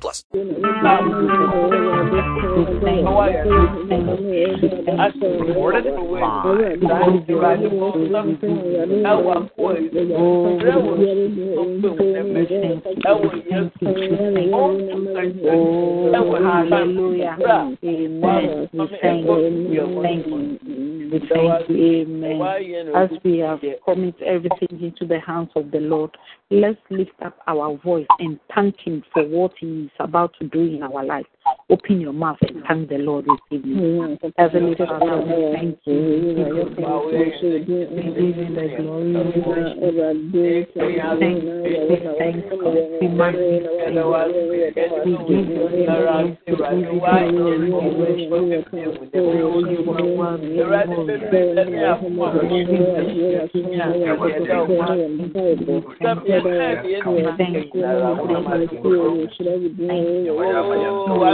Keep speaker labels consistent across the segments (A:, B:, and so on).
A: plus.
B: Hallelujah. Amen. We thank you. Thank you. We thank you. Amen. As we have commit everything into the hands of the Lord, let's lift up our voice and thank Him for what He is about to do in our life. Open your mouth and thank the Lord with you. Heavenly Father, we thank you. We give you the glory. We thank you. Thank you. We magnify you. We give you the glory. We give you the glory. You are worthy.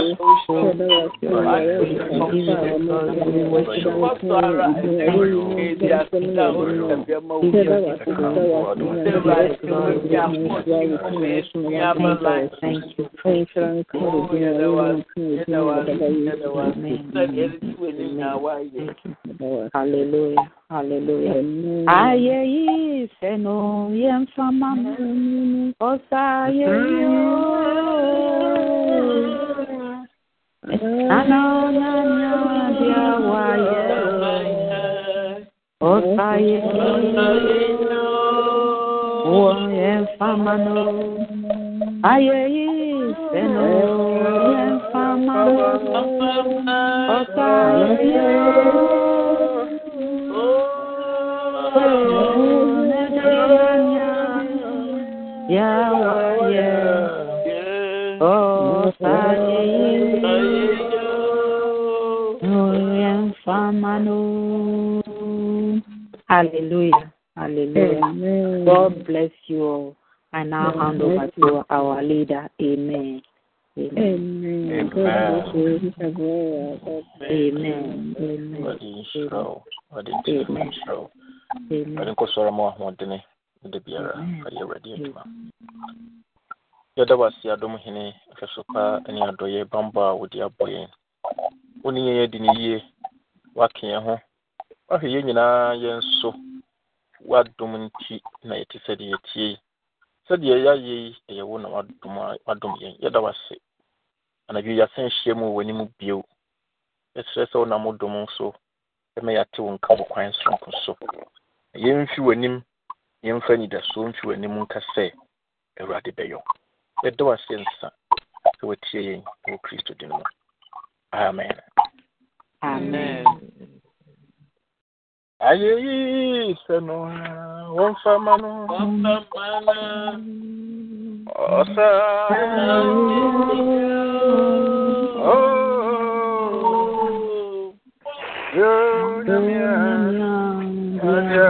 B: Thank Hallelujah. Hallelujah. Aye yi seno yem fama osa ye yo. Ano na nya dia wa ye. Osa ye yo. O yem fama no. Aye yi seno yem fama osa ye yo. Hallelujah. Hallelujah. God bless you all. I now hand over to our leader. Amen. Amen.
C: Amen.
B: Amen.
C: Awurade nhyira wo. Awurade nhyira wo. Yɛda wo ase adom hene hwɛso pa ne adɔyɛ bambɔ a wode abɔ yɛn wo ne yɛn adi ne yie woake ho. Woahwɛ yɛn nyinaa yɛn so woadom nti na yɛte sɛdeɛ yɛtie yi sɛdeɛ yɛayɛ yi ɛyɛ wo na wadom wadom yɛn yɛda wo anadwo yɛasan hyia mu wɔ w'anim bio yɛsrɛ sɛ wonam wo dom so ɛma yɛate wo nka wo kwan sonko so. Yɛmfi w'anim yɛmfa anidasoɔ mfi w'anim nka sɛ awurade bɛyɔ yɛda wo ase nsa sɛ watie yɛn wɔ kristo din mu. Amen.
B: Amen.
C: ayeyi sɛ no wɔmfa ma no. Ɔsa. Oh, yo, nyamia, adia,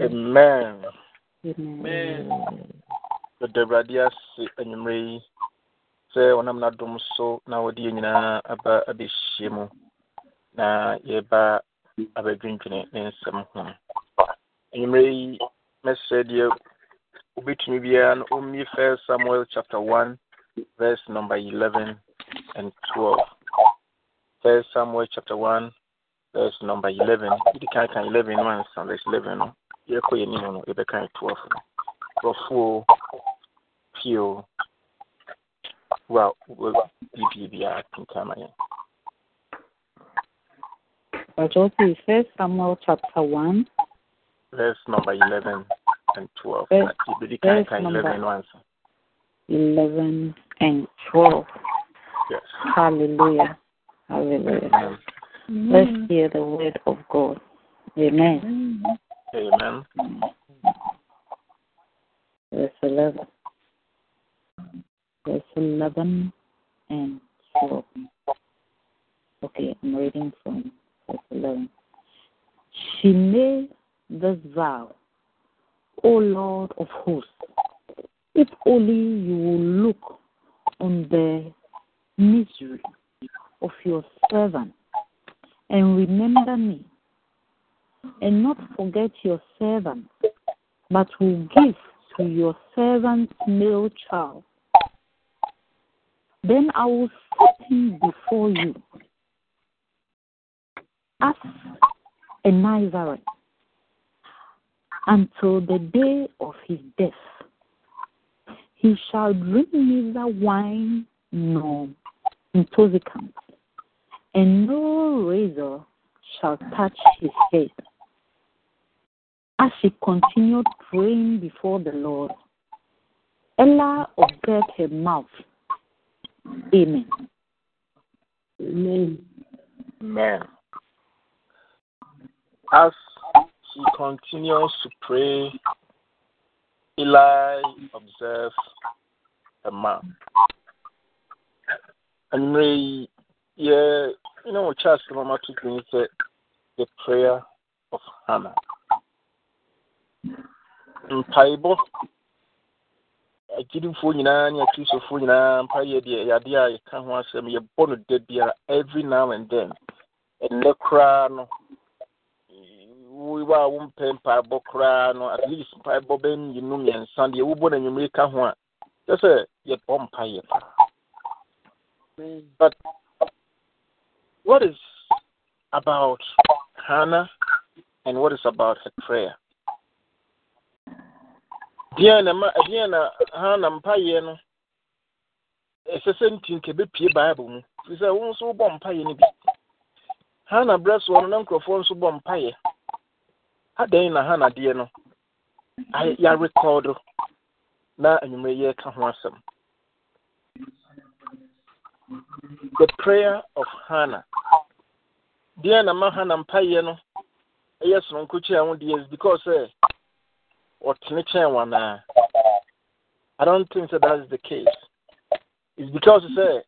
C: Amen.
B: Amen.
C: Yɛda Awurade ase anwummerɛ yi sɛ ɔnam n'adom so na wɔde yɛn nyinaa aba abɛhyia mu na yɛba abɛdwendwene ne nsɛm ho. Anwummerɛ yi mɛsrɛ deɛ wobɛtumi biara no ɔmmie first Samuel chapter 1 verse number 11 and 12. First Samuel chapter 1 verse number 11. Yɛdi kan kan 11 no ansa verse 11 no. Yɛkɔ yɛn anim no yɛbɛkan 12 no. nkurɔfoɔ pio wa bibie biara kenkama yɛn
A: But also First Samuel chapter one.
C: Verse number eleven and twelve.
A: Verse, verse number
C: 11
A: 11 and twelve.
C: Yes.
A: Hallelujah. Hallelujah.
C: Amen.
A: Let's hear the word of God. Amen.
C: Amen.
A: Verse 11. Verse 11 and 12. Okay, I'm reading from verse 11. She made this vow, O Lord of hosts, if only you will look on the misery of your servant and remember me, and not forget your servant, but will give to your servant's male child. Then I will set him before you as a Nazirite until the day of his death. He shall drink neither wine nor intoxicants, and no razor shall touch his head. As she continued praying before the Lord, Eli opened her mouth. Amen. Amen.
C: Amen. As she continues to pray, Eli observes her mouth. And may, yeah, you know, Charles Mama took me said the prayer of Hannah. mpaebɔ agyidifoɔ nyinaa ne akristofoɔ nyinaa mpaeɛ deɛ ɛyɛ adeɛ a yɛka ho asɛm yɛbɔ no da biara every now and then. Ɛnnɛ koraa no wo a wompɛ mpaebɔ koraa no at least mpaebɔ bɛn mmienu mmiɛnsa deɛ wobɔ no anwummere ka ho a kyɛ sɛ yɛbɔ mpaeɛ paa but what is about Hannah and what is about her prayer? deɛ na ma deɛ na ha na mpaeɛ no ɛsɛ sɛ nti nke bepie bible mu. Firi sɛ wo nso wobɔ mpaeɛ no bi. Ha na berɛ soɔ no na nkurɔfoɔ nso bɔ mpaeɛ adɛn na ha na deɛ no? Yɛarekɔdo na anwummerɛ yɛ ka ho asɛm. The prayer of hannah. Deɛ na ma hannah mpaeɛ no. Ɛyɛ soronko kyia ho deɛ because eh, sɛ ɔtene kyɛn wɔn i don't think that is the case. It's because eh, sɛ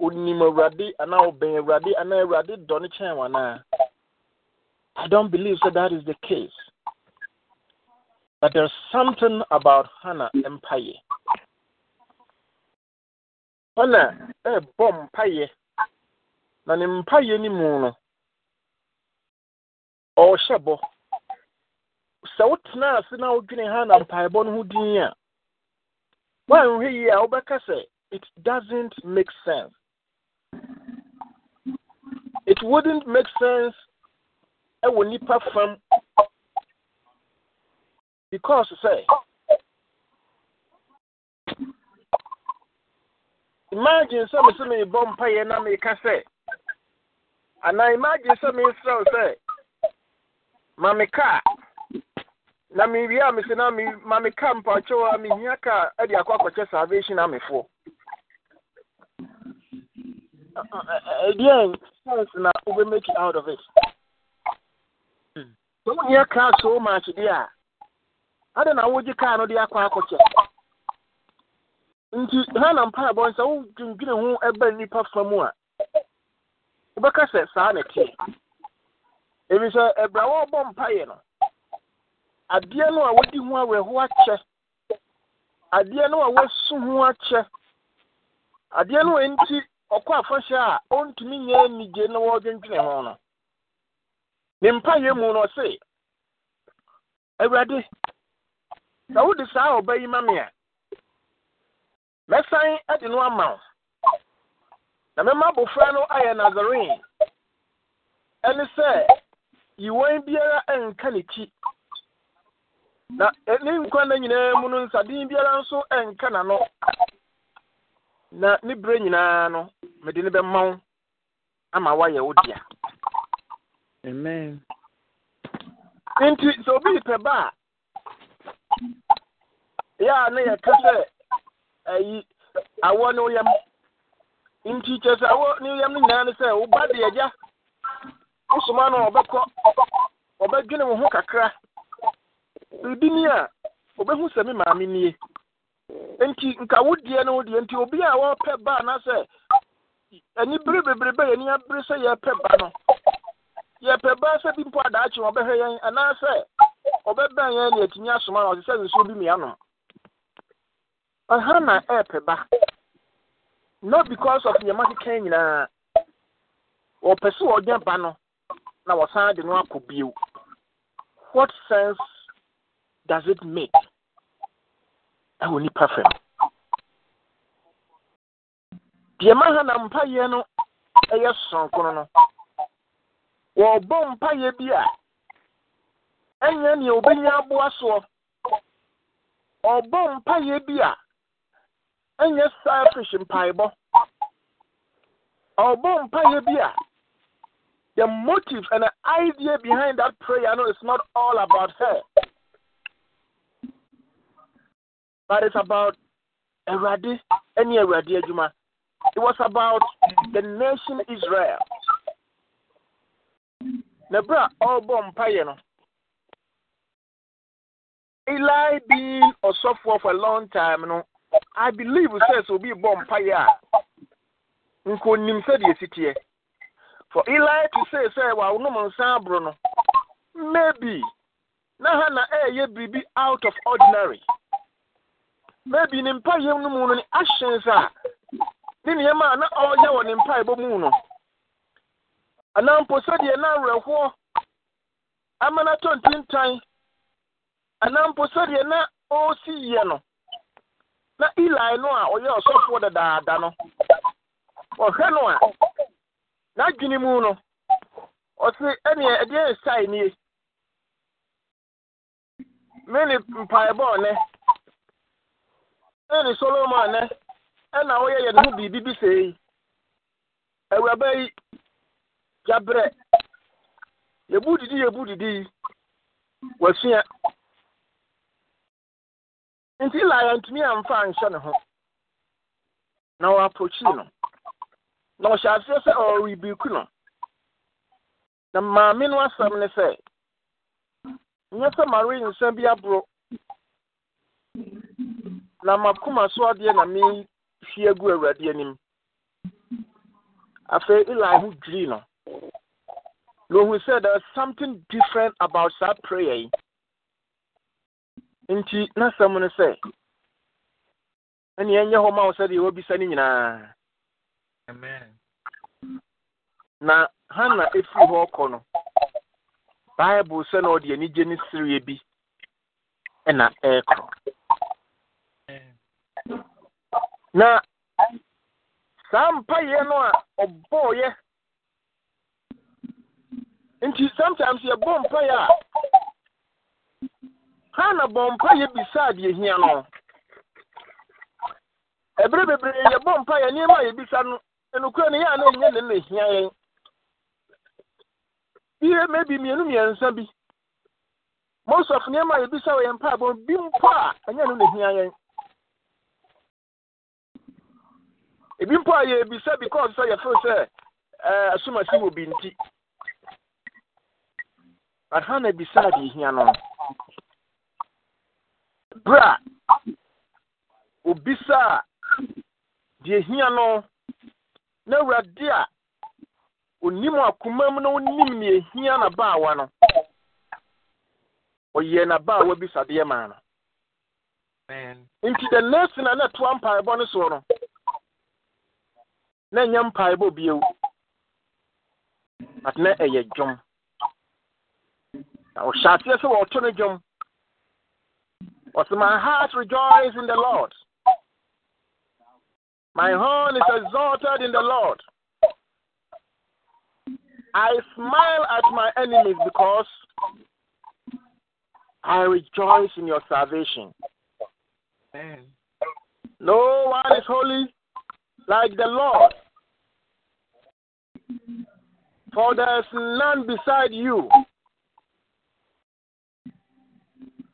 C: onim awurade anaa ɔbɛn awurade anaa awurade dɔ ne kyɛn wɔn anaa? I don't believe so that is the case. But there's something about hannah mpaeɛ hannah ɛrebɔ mpaeɛ. Na ne mpaeɛ no mu no ɔrehyɛ bɔ. Sɛ wotena ase na wodwene ha na mpaebɔ no ho din a woanhwɛ yie a wobɛka sɛ it doesn't make sense. It wouldn't make sense ɛwɔ nipa fam because sɛ imagine sɛ me sɛ merebɔ mpayɛ na meka sɛ anaa imagine sɛ meserɛ wo sɛ ma me kaa na mewie a mese na ma me ka mpakyɛw a mehia ka de akɔ akɔkyɛ salvation amefoɔ ɛdeɛn sense na wobɛmake it out of it. Sɛ wohia kaa so much deɛ a ade na wogye kaa no de akɔ akɔkyɛ nti ha na mpaebɔ sɛ wodwendwene ho ɛba nnipa fa mu a wobɛka sɛ saa na ɛteɛ ɛfiri sɛ ɛbrɛ wɔbɔ mpayɛ no adeɛ no a wɔdi ho awerɛho akyɛ adeɛ no a wɔsu ho akyɛ adeɛ no a nti ɔkɔ afahyɛ a ɔntumi nyɛ anigye na wɔdwendwene ho no. Ne mpayɛ mu no ɔse awurade sɛ wode saa ɔba yi ma me a mɛsan de no ama wo. Na mɛma abofra no ayɛ nazarene. Ɛne sɛ yiwan biara nka ne ti. Na ne nkwa na nyinaa mu no nsaden biara nso nka n'ano. Na ne bere nyinaa no mede ne bɛma wo ama woayɛ wo dea.
D: Amen.
C: Nti sɛ obi pɛ ba a yɛ a ne yɛka sɛ ayi awɔ ne woyam nti kyerɛ sɛ awɔ ne woyam no nyinaa ne sɛ woba de agya wosoma no ɔbɛkɔ kakra. Biribi ni a obehu sɛ me maame nie nti nka wo deɛ no nti obi a wɔpɛ ba anaasɛ ani bere bebrebe yɛ ani abere sɛ yɛpɛ ba no yɛpɛ ba sɛ bi mpo adaakye ɔbɛhwɛ yɛn anaasɛ ɔbɛbɛn yɛn ne atumi asoma no ɔte sɛ nsuo bi mmea nom ɔha na ɛɛpɛ ba not because of nneɛma keka nyinaa wɔpɛ sɛ wɔnya ba no na wɔsan de no akɔ bio what sense does it make? Ɛwɔ nipa fam deɛ ma ha na mpayɛ no. Ɛyɛ soronko no wɔrebɔ mpayɛ bi a ɛnyɛ nea obɛnya aboa soɔ ɔrebɔ mpayɛ bi a ɛnyɛ selfish mpaebɔ ɔrebɔ mpayɛ bi a the motive and the idea behind that prayer no is not all about her but it's about Eradi any Eradi Juma. It was about the nation Israel. Nebra all bomb no. Eli being a for a long time, no, I believe says will be bomb fire. Nkonim said yes it here. For Eli to say say wa no man san Bruno. Maybe na ha na eh ye bibi out of ordinary. Maybe ne mpa ye no mu no actions a ne ne ma na o ye wo ne mpa ebo mu no. Anampo so de na reho amana tontintan. Anampo so de na o si ye no. Na eli no a ɔyɛ ɔsɔfoɔ dadaada no. Ɔhwɛ no a n'adwene mu no ɔse ɛneɛ ɛdeɛ ɛsae nie? Me ne mpaebɔɔ nɛ. Ɛne solomon nɛ. Ɛna woyɛ yɛ ne ho biribi bi sɛ yi awuraba yi gyaberɛ yɛbu didi yɛbu didi. Wasua. Nti la yɛntumi amfa anhyɛ ne ho. Na wɔaprokyii no. Na ɔhyɛ aseɛ sɛ ɔrebiku no. Na maame no asɛm ne sɛ nyɛ sɛ mare nsa bi aboro. Na makoma so adeɛ na mehwie agu awurade anim. Afei eli ho dwirii no. Na ohu sɛ there is something different about saa prayer yi nti n'asɛm no sɛ ɛne ɛnyɛ hɔ ma wo sɛdeɛ wɔbisa no nyinaa. Na hana ɛfiri hɔ kɔ no bible sɛ na ɔde anigye ne sereɛ bi ɛna ɛrekɔ. Na saa mpaeɛ no a ɔbɔɔyɛ nti sometimes yɛbɔ mpaeɛ a ha na bɔ mpaeɛ bisaa deɛ hia no. Ɛberɛ bebree yɛbɔ mpaeɛ nneɛma a yɛbisa no enukura no yɛ a na ɛnyɛ ne na ehia yɛn. Bie maybe mmienu mmiɛnsa bi. Most nneɛma a yɛbisa wɔ yɛn mpaebɔ bi mpo a ɛnyɛ no na ehia yɛn. Ebi mpo a yɛbisa because sɛ yɛfeel sɛ ɛɛ asomasi wɔ bi nti ha na bisa deɛ hia no. Bere a obisa deɛ hia no na awurade a onim akoma mu na onim nea ehia n'abaawa no ɔyɛ n'abaawa bisadeɛ maa no. Nti the next na na ɛtoa mpaebɔ no soɔ no na ɛnyɛ mpaebɔ bio but na ɛyɛ dwom. Na ɔhyɛ aseɛ sɛ wɔto no dwom. Ɔsɛ my heart rejoices in the lord my horn is exalted in the lord I smile at my enemies because I rejoice in your salvation.
D: Amen.
C: No one is holy like the Lord. For there is none beside you,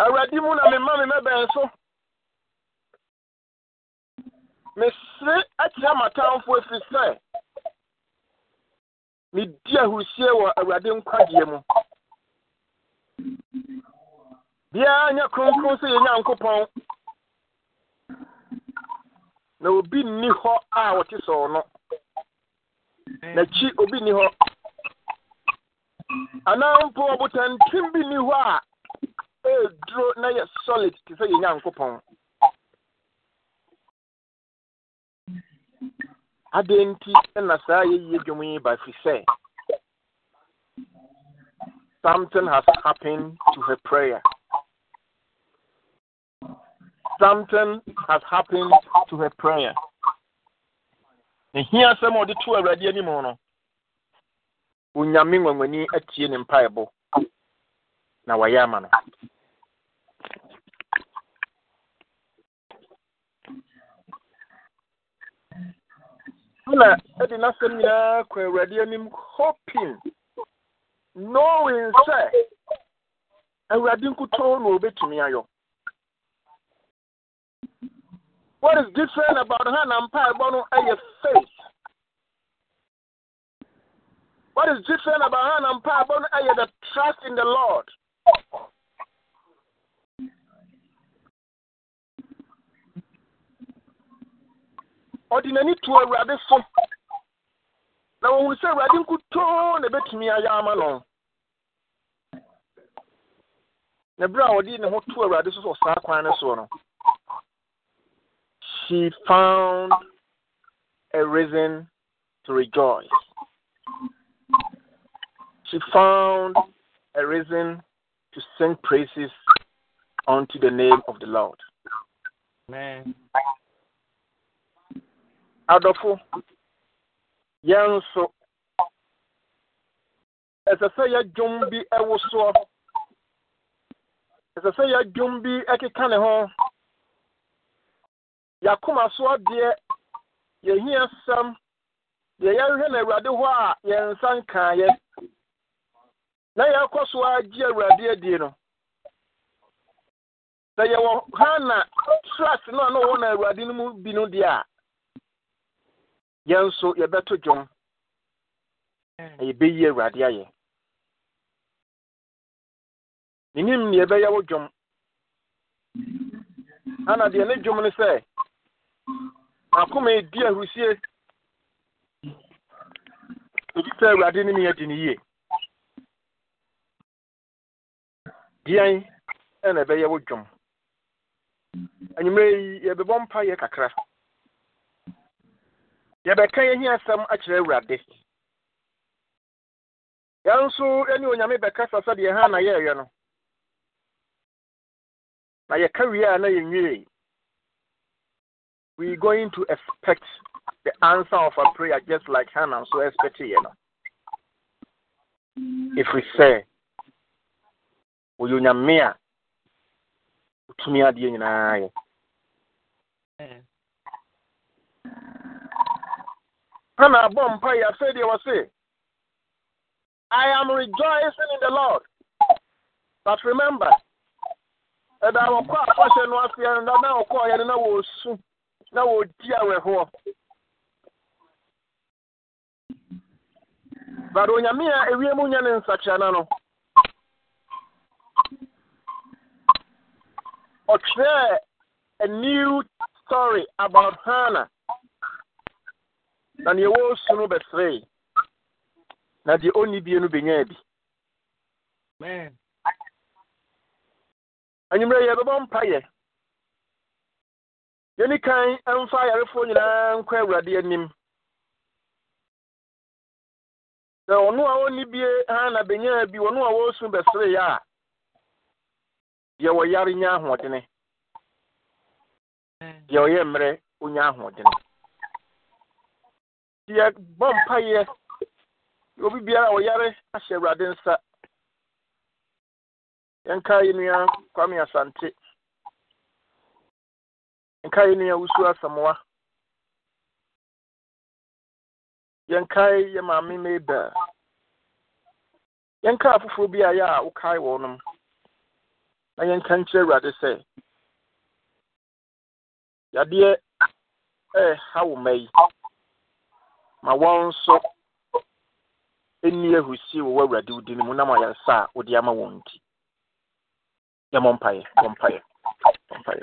C: awurade mu na mema me mɛbɛn so. Mesere akyerɛ m'atamfo ɛfiri sɛ medi ahusie wɔ awurade nkwagyeɛ mu. Biara nyɛ kronkron sɛ yɛ nyankopɔn na obi nni hɔ a wɔte sɔɔ no n'akyi obi nni hɔ. Anaa mpo ɔbotantim bi nni hɔ a ɛɛduro na yɛ solid te sɛ yɛ nyankopɔn. Adɛn nti na saa yɛyie dwom yi ba fi sɛ something has happened to her prayer. Something has happened to her prayer. Ehia sɛm a ɔde to Awurade anim no, onyame nwanwani atie ne mpaebɔ na wayɛ no. ɛna ɛde n'asɛm nyinaa kɔ Awurade anim hoping knowing sɛ Awurade nkutoo na obetumi ayɔ. What is different about her and Mpaebɔ no faith? What is different about her and Mpaebɔ no the trust in the Lord? N'ani awurade so na awurade nkutoo na ama no na a awurade so kwan no she found a reason to rejoice. She found a reason to sing praises unto the name of the Lord.
D: Amen.
C: Adofo, yɛn nso, ɛsɛ sɛ yɛdwom bi ɛwo soɔ, ɛsɛ sɛ yɛdwom bi ɛkeka ne ho yɛakoma so adeɛ yɛhia sɛm deɛ yɛhwɛ no awurade hɔ a yɛn nsa nkaeɛ na yɛrekɔ so agye awurade adie no. Sɛ yɛwɔ ha na trust no a na ɔwɔ no awurade no mu bi no deɛ a yɛn nso yɛbɛto dwom. Na yɛbɛyi awurade ayɛ. Nenim ne yɛbɛyɛ wo dwom. Ana deɛ ne dwom no sɛ akoma edi ahusie ebi sɛ awurade ne yɛ di ne yie. Deɛn ɛna ɛbɛyɛ wo dwom. Anwummerɛ yi yɛbɛbɔ mpa yɛ kakra. Yɛbɛka yɛhi asɛm akyerɛ awurade. Yɛn nso ne onyame bɛkasa sɛdeɛ ha na yɛreyɛ no. Na yɛka wie a na yɛnwiei we're going to expect the answer of our prayer just like Hannah so expected, you know. If we say, will you a utumi adeɛ nyinaa yɛ hana abɔ mpa yɛ afei deɛ wɔse I am rejoicing in the Lord. But remember, ɛda wɔkɔ afɔhyɛ no aseɛ no na wɔkɔɔ yɛ no na wɔsu na wɔdi awerɛhoɔ but onyame a ewiem nya ne nsakyerɛna no ɔtwerɛɛ a new story about hannah. Na nea ɛwɔ su no bɛseree na deɛ ɔnni bie no benyaa bi. Anwummerɛ yɛbɛbɔ mpayɛ yɛni kan mfa ayarefoɔ nyinaa nkɔ awurade anim. Sɛ ɔno a ɔnni bie ha na benyaa bi ɔno a wɔresu bɛsereeɛ a deɛ wɔyare nya ahoɔdene deɛ ɔyɛ mmerɛ onya ahoɔdene yɛbɔ mpayɛ obi biara a ɔyare ahyɛ awurade nsa. Yɛnka yɛ nua kwame asante. Yɛnka yɛ nua wusu asamoa. Yɛnka yɛ maame mabel yɛnka afoforɔ bi a yɛ a wokae wɔnom na yɛnka nkyerɛ awurade sɛ yadeɛ ɛɛha wo ma yi. Ma wɔn nso ɛnni ahusie wɔ w'awurade wo din mu nam ayaresa a wode ama wɔn nti. Yɛmmɔ mpaeɛ bɔ mpaeɛ bɔ mpaeɛ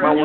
C: ka wo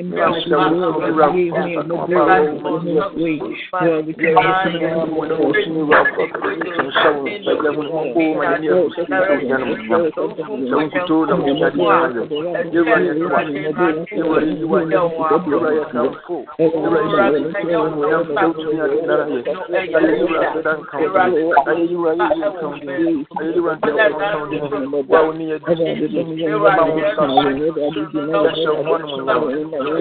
C: wura yɛ serɛ wo wo a ɛmu biara ɔhaw biara wo ho ako amanyɛ biara wo hu yɛ wo biara wo hu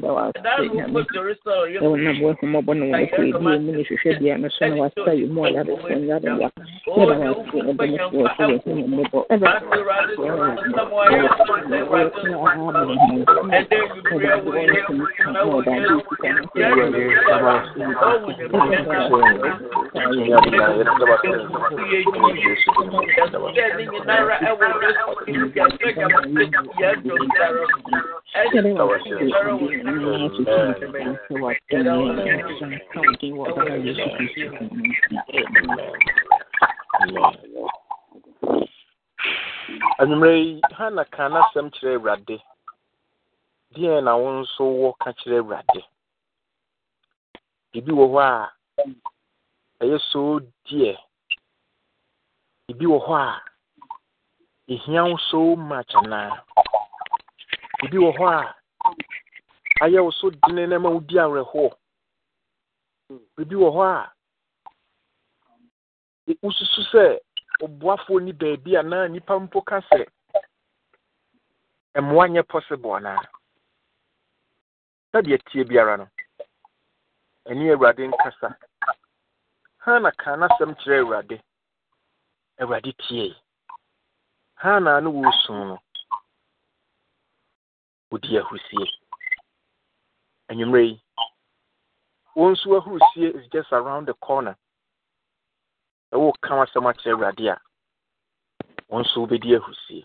C: wode ma fo ba wo nsa so wakoa yɛ okura ahene yɛ husie ɛnyɛ ɔsɛ ma nipa yɛsɛ wonya no anwummerɛ yi hana ka n'asɛm kyerɛ awurade. Deɛ na wo nso wɔ ka kyerɛ awurade. Biribi wɔ hɔ a ɛyɛ so deɛ biribi wɔ hɔ a ehia so much anaa biribi wɔ hɔ a ayɛ so dene na ma wo di awerɛhoɔ? Biribi wɔ hɔ a wosusu sɛ ɔboafoɔ ni baabi anaa nipa mpo ka sɛ mmoa nyɛ possible anaa sɛdeɛ tie biara no ɛne awurade nkasa. Hana ka n'asɛm kyerɛ awurade. Awurade tie hana no wɔresu no wodi ahusie. Anwummerɛ yi wɔn nso ahusie is just around the corner. Ɛwɔ ka asɛm akyerɛ awurade a wɔn nso wobɛdi ahusie.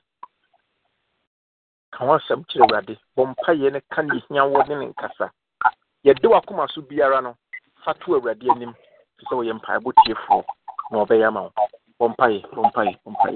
C: Ka ho asɛm kyerɛ awurade. Bɔ mpayɛ no ka ne hia wɔ ne ne nkasa. Yɛde wakoma so biara no fa to awurade anim.
B: 收银台不支付我被他们崩溃崩溃崩溃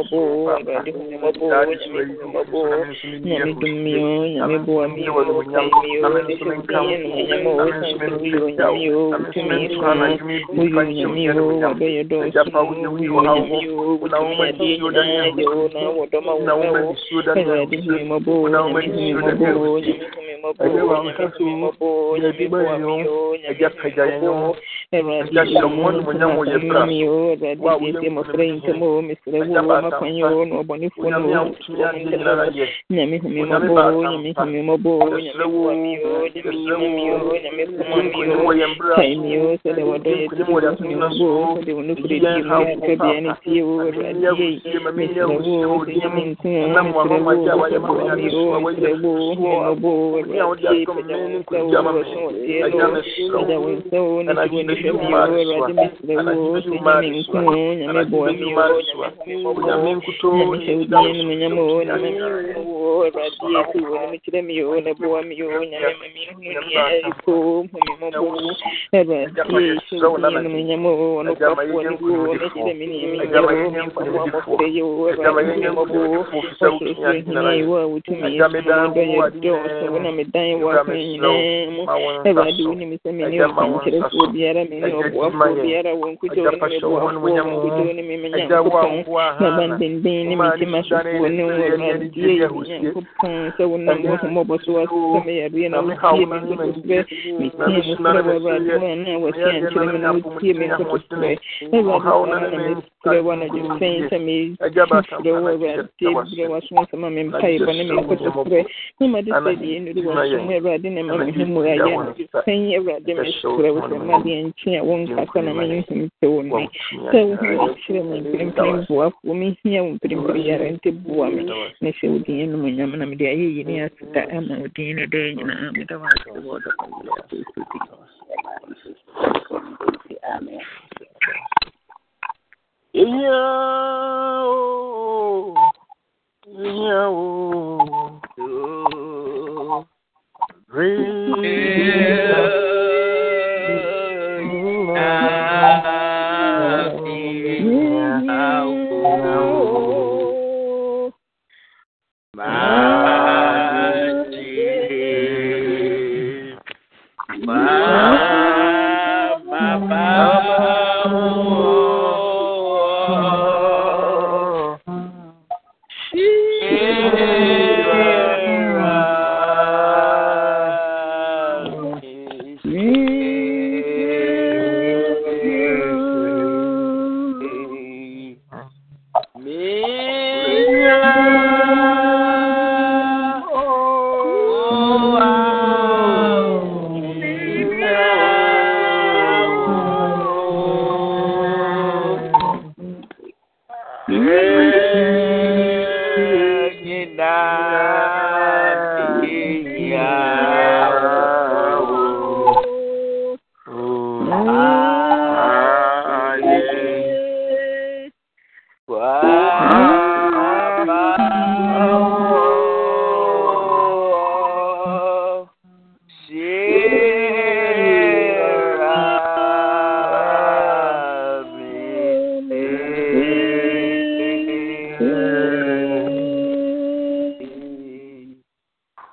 B: mmɔbɔ o awurade o awurade siesie mmɔfra yi ntɛm o mesrɛ awurade wo sɛ nyame nko o nyame boa me o nyame hu nyame hyɛ wo din animuonyam o nyame wo awurade yɛ sɛ wɔ no mekyerɛ me o na boa me o nyame ma me hu nea ɛrekɔ hu me mmɔbɔ o awurade yɛ hyɛ wo din animuonyam o ɔno kwafoɔ no ko ne kyerɛ me nea menyɛ o memfamo amɔfrɛ yɛ o awurade hu me mmɔbɔ o ɔsorosoro hina yi wo a wotumi yɛ so wɔdɔ yɛ dɔɔso wo na medan wɔ akwan nyinaa mu awurade wonim sɛ me ne ɔkwankyerɛfoɔ biara me ne ɔboafoɔ biara wɔ nkogya ne me wɔ nkogya ne me menyankopɔn na denden ne mentem asofoɔ ne wo awurade nyankopɔn sɛ wonam wahummɔbɔ so asesɛ me yareɛ na wotie me nkotosrɛ metie mo frɛ wɔ awurade wo a na ankyerɛ me na wotie me nkotosrɛ awurade na mesrɛ wɔ anadwo fɛn sɛ mefrɛ wo awurade brɛ w'aso a mempaebɔ ne me nkotosrɛ na made sɛ deɛ ɛnuru w'asom awurade ne ma me ho mmurayɛ anadwo fɛn awurade mesrɛ wo sɛ madeɛ nkye umehia umperemuperemumpere wome sɛ wohu akyerɛ me mprempren boafoɔ mehia wo mprempren yɛre nte boa me na sɛ wo din nom nyam na mede ayɛ yini aseda ama wo din ne dɛn nyinaa meda woasɛ Amen.
C: Yeah.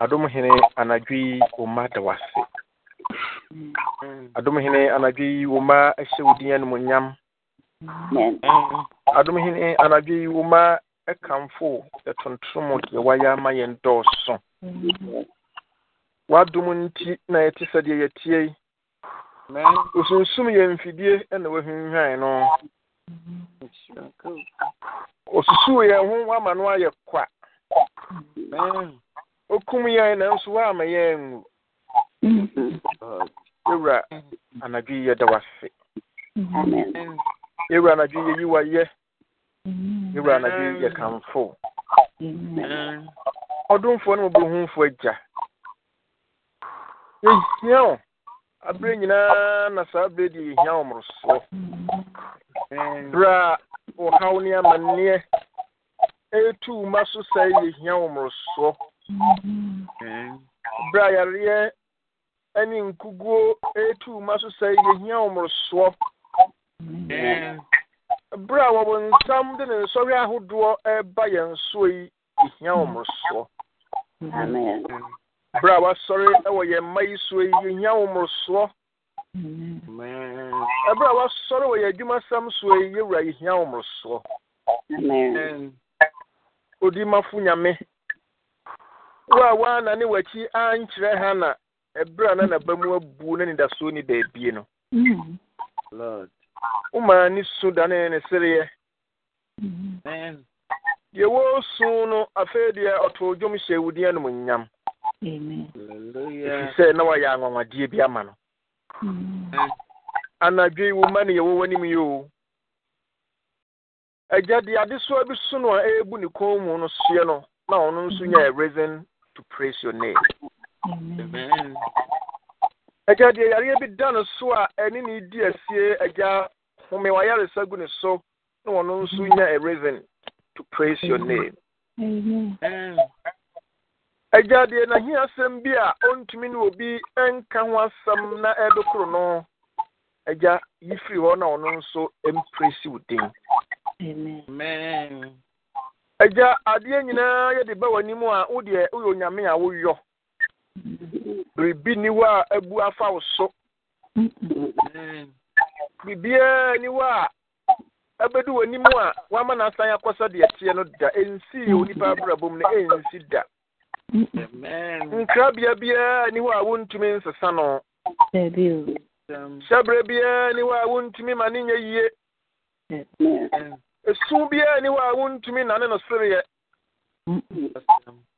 C: Adom hene anadwo yi wo mma da wase. Adom hene anadwo yi wo mma wo din animonyam. Adom hene anadwo yi wo mma ɛkamfo yɛtontom deɛ wayɛ ama yɛn dɔɔso. W'adom nti na yɛte sɛdeɛ yɛtie yi. Osunsum yɛ mfidie na wahwinhwan no. Osusuu yɛn ho wama no ayɛ kwa. Okum yɛn nanso woama yɛn ngu. Yɛwura anadwo yi yɛda wase. Yɛwura anadwo yi yɛyi wayɛ yɛwura anadwo yi yɛ kamfo. Ɔdomfoɔ no mɔbɔhumfoɔ agya. Yɛhia wo. Abere nyinaa na saa abere deɛ yɛhia wo mmorosoɔ. Berɛ a ɔhaw ne amanneɛ. Ɛtu ma so sɛe yɛhia wo mmorosoɔ. Berɛ a yareɛ ne nkuguo ɛtu ma so sɛe yɛhia wo mmorosoɔ berɛ a wɔwɔ nsam de ne nsɔhwɛ ahodoɔ ɛba yɛn soɔ yi yɛhia wo mmorosoɔ berɛ a wasɔre wɔ yɛn mma yi soɔ yi yɛhia wo mmorosoɔ ɛberɛ a wasɔre wɔ yɛn adwumasɛm soɔ yi yɛwura yɛhia wo mmorosoɔ odimafo nyame. Wo a woana ne w'akyi ankyerɛ ha na ɛberɛ na naba mu abuo na nidasoɔ ni baabie no. Womaa ne su dane ne sereɛ. Deɛ wɔsu no afei deɛ ɔtoo dwom hyɛ wo din animonyam ɛfiri sɛ na wayɛ anwanwadeɛ bi ama no. Anadwo yi wo ma ne yɛwɔ w'anim yi o. Agya de adesoa bi so no a ɛrebu ne kɔn mu no soɛ no na ɔno nso nya a reason to praise your name. Agya deɛ yareɛ bi da no so a ɛne ne di asie agya home wayaresa gu ne so na ɔno nso nya a reason to praise your name. Agya deɛ n'ahi asɛm bi a ɔntumi ne obi nka ho asɛm na ɛbɛkoro no agya yi firi hɔ na ɔno nso mpresi wo din agya adeɛ nyinaa yɛde ba w'anim a wodeɛ woyɛ onyame a woyɔ. Biribi ni hɔ a abu afa wo so. Biribiara ni hɔ a ɛbɛdu w'anim a woama n'asan akɔsa deɛ teɛ no da. Ɛnsii onipa abrabɔ no ɛnsi da. Nkrabea biara ni hɔ a wontumi nsesa no. Hyɛberɛ biara ni hɔ a wontumi ma ne nyɛ yie. Esu biara ni hɔ a wontumi nane no sereɛ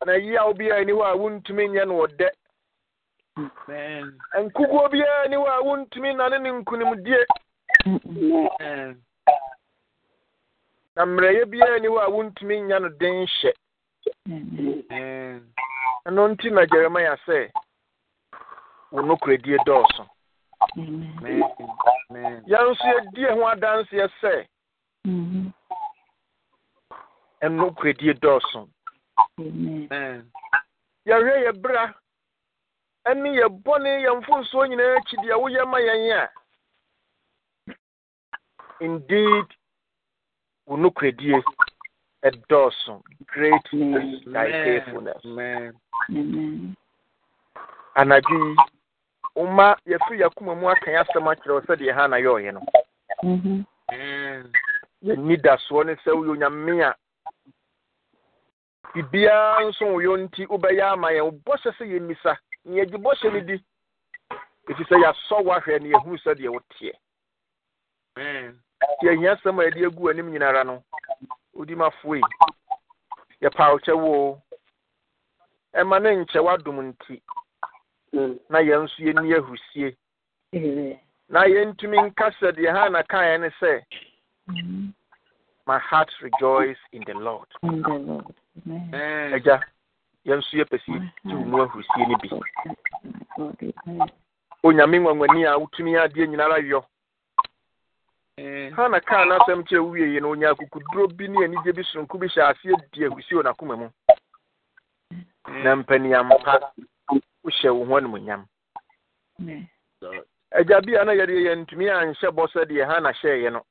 C: na yaw biara ni hɔ a wontumi nyɛ no ɔdɛ. Nkukuo biara ni hɔ a wontumi nane ne nkonimdie na mmerɛyɛ biara ni hɔ a wontumi nya no den hyɛ. Ɛno nti na jeremia sɛ wo nokoradie dɔɔso. Yɛn nso yɛdie ho adanseɛ sɛ ɛnokoradie dɔɔso yɛhwɛ yɛ bra. Ɛne yɛ bɔne yɛ mfonsoɔ nyinaa akyi deɛ woyɛ ma yɛn a indeed wo nokoradie ɛdɔɔso great is thy faithfulness. Anadwo yi woma yɛfiri yɛakoma mu aka yɛ asɛm akyerɛ wo sɛdeɛ ha na yɛɔyɛ no. Yɛnni dasoɔ ne sɛ woyɛ onyame a biribiara nso woyɔ nti wobɛyɛ ama yɛn. Wo bɔhyɛ sɛ yɛmmisa na yɛgye bɔhyɛ no di ɛfiri sɛ yɛasɔ woahwɛ ne yɛhunu sɛdeɛ woteɛ. Nti ahia sɛm a yɛde agu anim nyinara no wodi mafoe yi yɛpa wo kyɛ wo ɛma ne nkyɛ w'adom nti na yɛn nso yɛnni ahusie na yɛntumi nka sɛdeɛ ha na kaeɛ ne sɛ my heart rejoice in the lord. Agya yɛn nso yɛpɛ sɛ yɛti wo mu ahusie no bi. Onyame nwanwani a wotumi adeɛ nyinara yɔ ha na kaa n'asɛm kyerɛ wieyi no onya akukuduro bi ne anigye bi sononko bi hyɛ aseɛ di ahusie wɔ n'akoma mu. Na mpaniampa wohyɛ wo ho animonyam agya bi a na yɛde yɛntumi anhyɛ bɔ sɛdeɛ ha na hyɛeɛ no.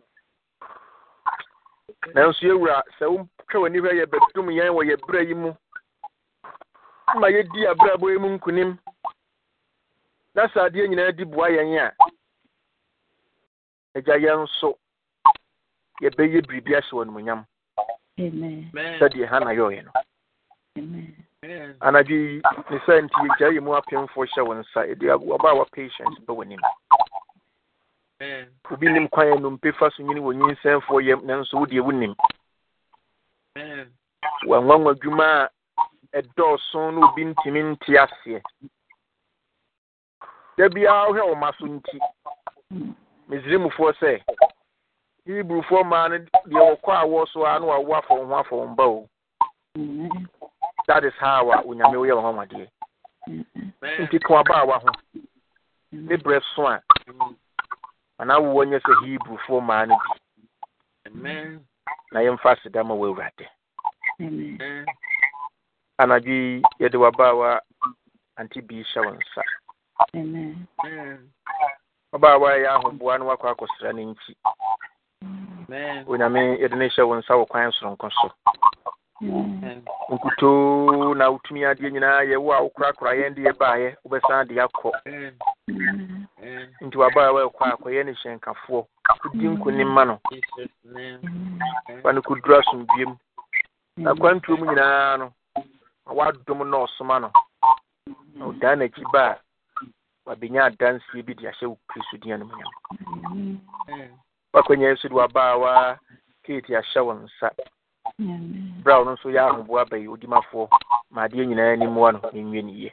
C: Nanso yɛwura sɛ wohwɛ w'ani hɔ yɛ bɛdom yɛn wɔ yɛ berɛ yi mu. Ma yɛdi abrabɔ yi mu nkonim na sɛ adeɛ nyinaa di boa yɛn a agya yɛn nso yɛbɛyɛ biribi ahyɛ wɔ animonyam sɛdeɛ ha na yɛɔyɛ no. Anadwo yi ne sɛ nti yɛgya yɛ mu apemfoɔ hyɛ wo nsa ɛde ɔba wa patient bɛ w'anim obi nim kwan yɛ fa so nyini wɔ nyinsɛnfoɔ yam nanso wo deɛ wonim wanwanwa adwuma a ɛdɔɔso na obi ntumi nte aseɛ. Da biara wohwɛ so nti misrimfoɔ sɛ hebrufoɔ maa no deɛ wɔkɔ awɔ so a na wawo wo ho afa wo mba o that is how a onyame woyɛ wɔn amadeɛ nti ka wabaawa ho ne berɛ so a anaa wowɔ nyɛ sɛ hebrufoɔ maa no bi. Na yɛmfa aseda ma wɔ awurade anadwo yi yɛde wabaawa ante bi hyɛ wo nsa wabaawa yɛ ahoboa no wakɔ akɔsra no nti onyame yɛde ne hyɛ wo nsa wɔ kwan soronko so nkutoo na wotumi adeɛ nyinaa yɛ wo a wokorakora yɛn de yɛbaeɛ wobɛsan de akɔ nti wabaawa ɛkɔ akɔyɛ ne hyɛnkafoɔ wodi nkonim ma no. Fa no kɔduru asomdwiem na kwantuo mu nyinaa no ma wadom na ɔsoma no. Na ɔdaa n'akyi ba a wabɛnya adanseɛ bi de ahyɛ wo kristo din anom nyam. Wakɔnya nso de wabaawa keeti ahyɛ wo nsa. Berɛ a ɔno nso yɛ ahoboa bɛyɛ odimafoɔ. Ma adeɛ nyinaa animmoa no ne yie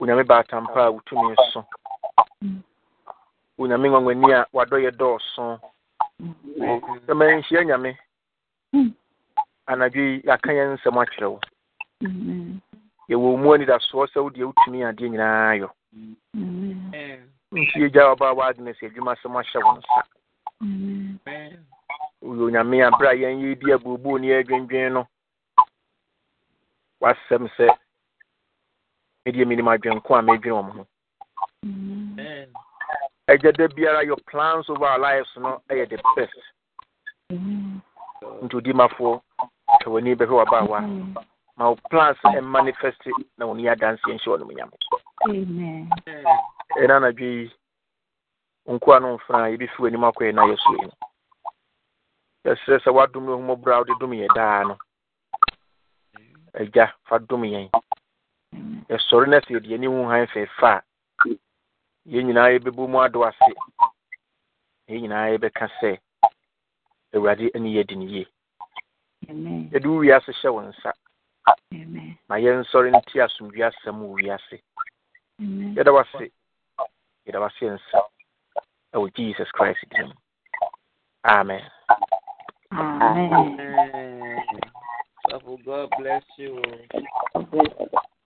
C: onyame baatampa a wotumi so onyame nwanwani a wadɔyɛ dɔɔso sɛ manhyia nyame. Anadwo yi yɛaka yɛn nsɛm akyerɛ wo yɛwɔ mu anidasoɔ sɛ wodeɛ wotumi adeɛ nyinaa yɔ nti yɛgya waba wa sɛ adwuma sɛm ahyɛ wo nsa woyɛ onyame a berɛ a yɛn yɛdi abuobuo ne yɛadwendwen no wasɛm sɛ medeɛ menim adwenko a medwene wɔ m ho agya da biara your plans over our lives no ɛyɛ the best. Nti odimafoɔ hwɛ w'ani bɛhwɛ wabaawa ma wo plans manifest na wo ne adanseɛ nhyɛ wɔ nomonyam ɛna anadwo yi nkoa no mfra yɛbɛfi w'anim akɔɛ na yɛsue no yɛserɛ sɛ woadom no ahumɔborɔ a wode dom yɛ daa no agya fa dom yɛn yɛsɔre no sɛ yɛde yɛni hu han fɛɛfa a yɛn nyinaa yɛbɛbɔ mu ado ase yɛn nyinaa yɛbɛka sɛ awurade ani yɛ di ne yie yɛde wo wiase hyɛ wo nsa ma yɛnsɔre nti asomdwe asɛm wɔ wiase yɛda wase yɛda wase nsa ɛwɔ jesus christ din mu amen
B: Amen.
D: Suffer, God bless you.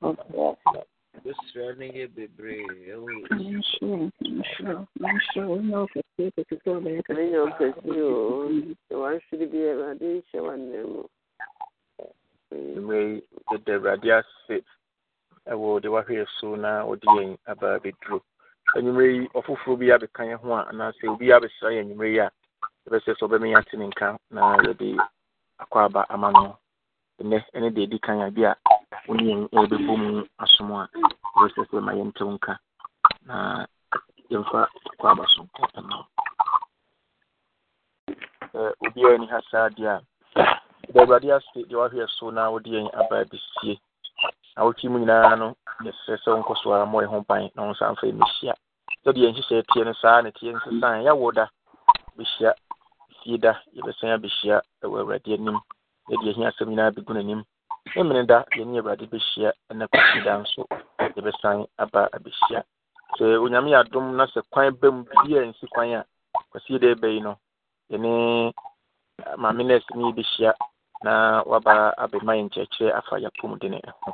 D: Busra ne yɛ bebree ɛwɔ
E: ɛnyɛ ɔkɛse o sɛ wahwere bi awurade nhyɛ wanna mu
C: mmerɛ yi yɛda awurade ase ɛwɔ de wahwɛ so na wɔde yɛn aba abɛduro anwummerɛ yi ɔfoforɔ bi abɛka yɛn ho a anaasɛ obi abɛsra yɛn anwummerɛ yi a yɛbɛsɛ sɛ ɔbɛma yɛate ne nka na yɛde akɔ aba ama no. Ɛnɛ ɛne deɛ ɛdi kan a bi a wo ne yɛn ɛbɛbɔ mu asom a yɛbɛsɛ sɛ ma yɛntew nka na yɛmfa akɔ aba so. Ɛma obiara ni ha saa deɛ a da awurade ase deɛ wahwɛ so na wode yɛn aba abɛsie na wotwi mu nyinaa no yɛsrɛ sɛ wonkɔ so ara mmɔ yɛ ho ban na wo nsa mfa yɛmmɛhyia sɛdeɛ yɛnhyehyɛ teɛ no saa ne teɛ nsesan yɛwo da bɛhyia fie da yɛbɛsan abɛhyia wɔ awurade anim. Na deɛ ɛhia asɛm nyinaa bɛgu n'anim ne mene da yɛne awurade bɛhyia ɛna kɔsi da nso. Yɛbɛsan aba abɛhyia. Sɛ onyame yɛ adom na sɛ kwan ba mu biribi a nsi kwan a kwasi da ɛbɛ yi no yɛne maame nurse ne yɛbɛhyia na waba abɛma yɛ nkyerɛkyerɛ afa yɛapɔm de ne ho.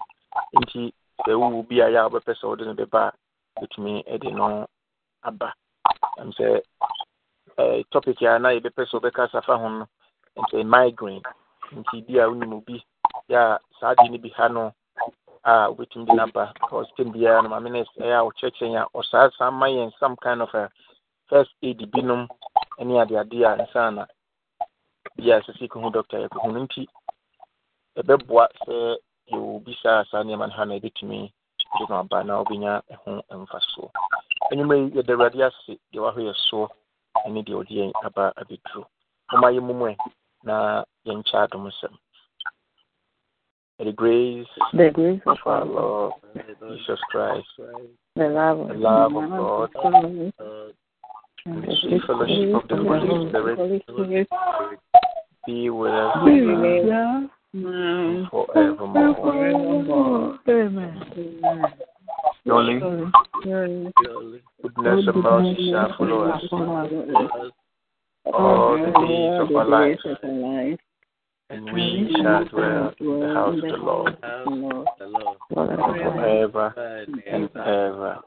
C: Nti sɛ wowu bi a yɛ a wobɛpɛ sɛ wode no bɛba a bɛtumi de no aba. Ɛm sɛ topic a na yɛbɛpɛ sɛ wobɛkasa fa ho no nti migraine. Nti bi a wonim obi yɛ a saa de no bi ha no a wobɛtumi de no aba because tem biara no maame nurse ɛyɛ a wɔkyerɛkyerɛ yɛn a ɔsaa saa ma yɛn some kind of a first aid binom ne adeade a nsa na bi a ɛsɛ sɛ yɛkɔhu doctor yɛkɔhu no nti ɛbɛboa sɛ yɛwɔ bi saa saa nneɛma no ha na ɛbɛtumi de no aba na wobɛnya ɛho mfasoɔ anwuma yi yɛda awurade ase deɛ wahwɛ yɛ soɔ ne deɛ ɔde yɛn aba abɛduro momma yɛ mmom ɛ na yɛnkyɛ adom nsɛm the grace,
B: the grace of
C: our Lord Jesus Christ,
B: the love of,
C: the love of God,
B: God,
C: and the sweet uh, fellowship of the Holy Spirit be with us
B: now
C: and forevermore.
B: Amen.
C: Surely, goodness and mercy shall follow us all the days of our life, and we shall dwell in the house of the Lord forever and ever.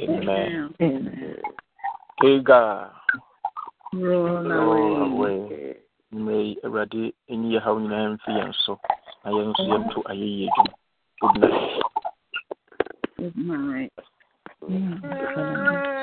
C: Amen. Ega, roll away. May Awurade nyi yɛhaw nyinaa mfi yɛn so. Na yɛn nso yɛnto ayɛyie dwom. Good night.
B: Good night.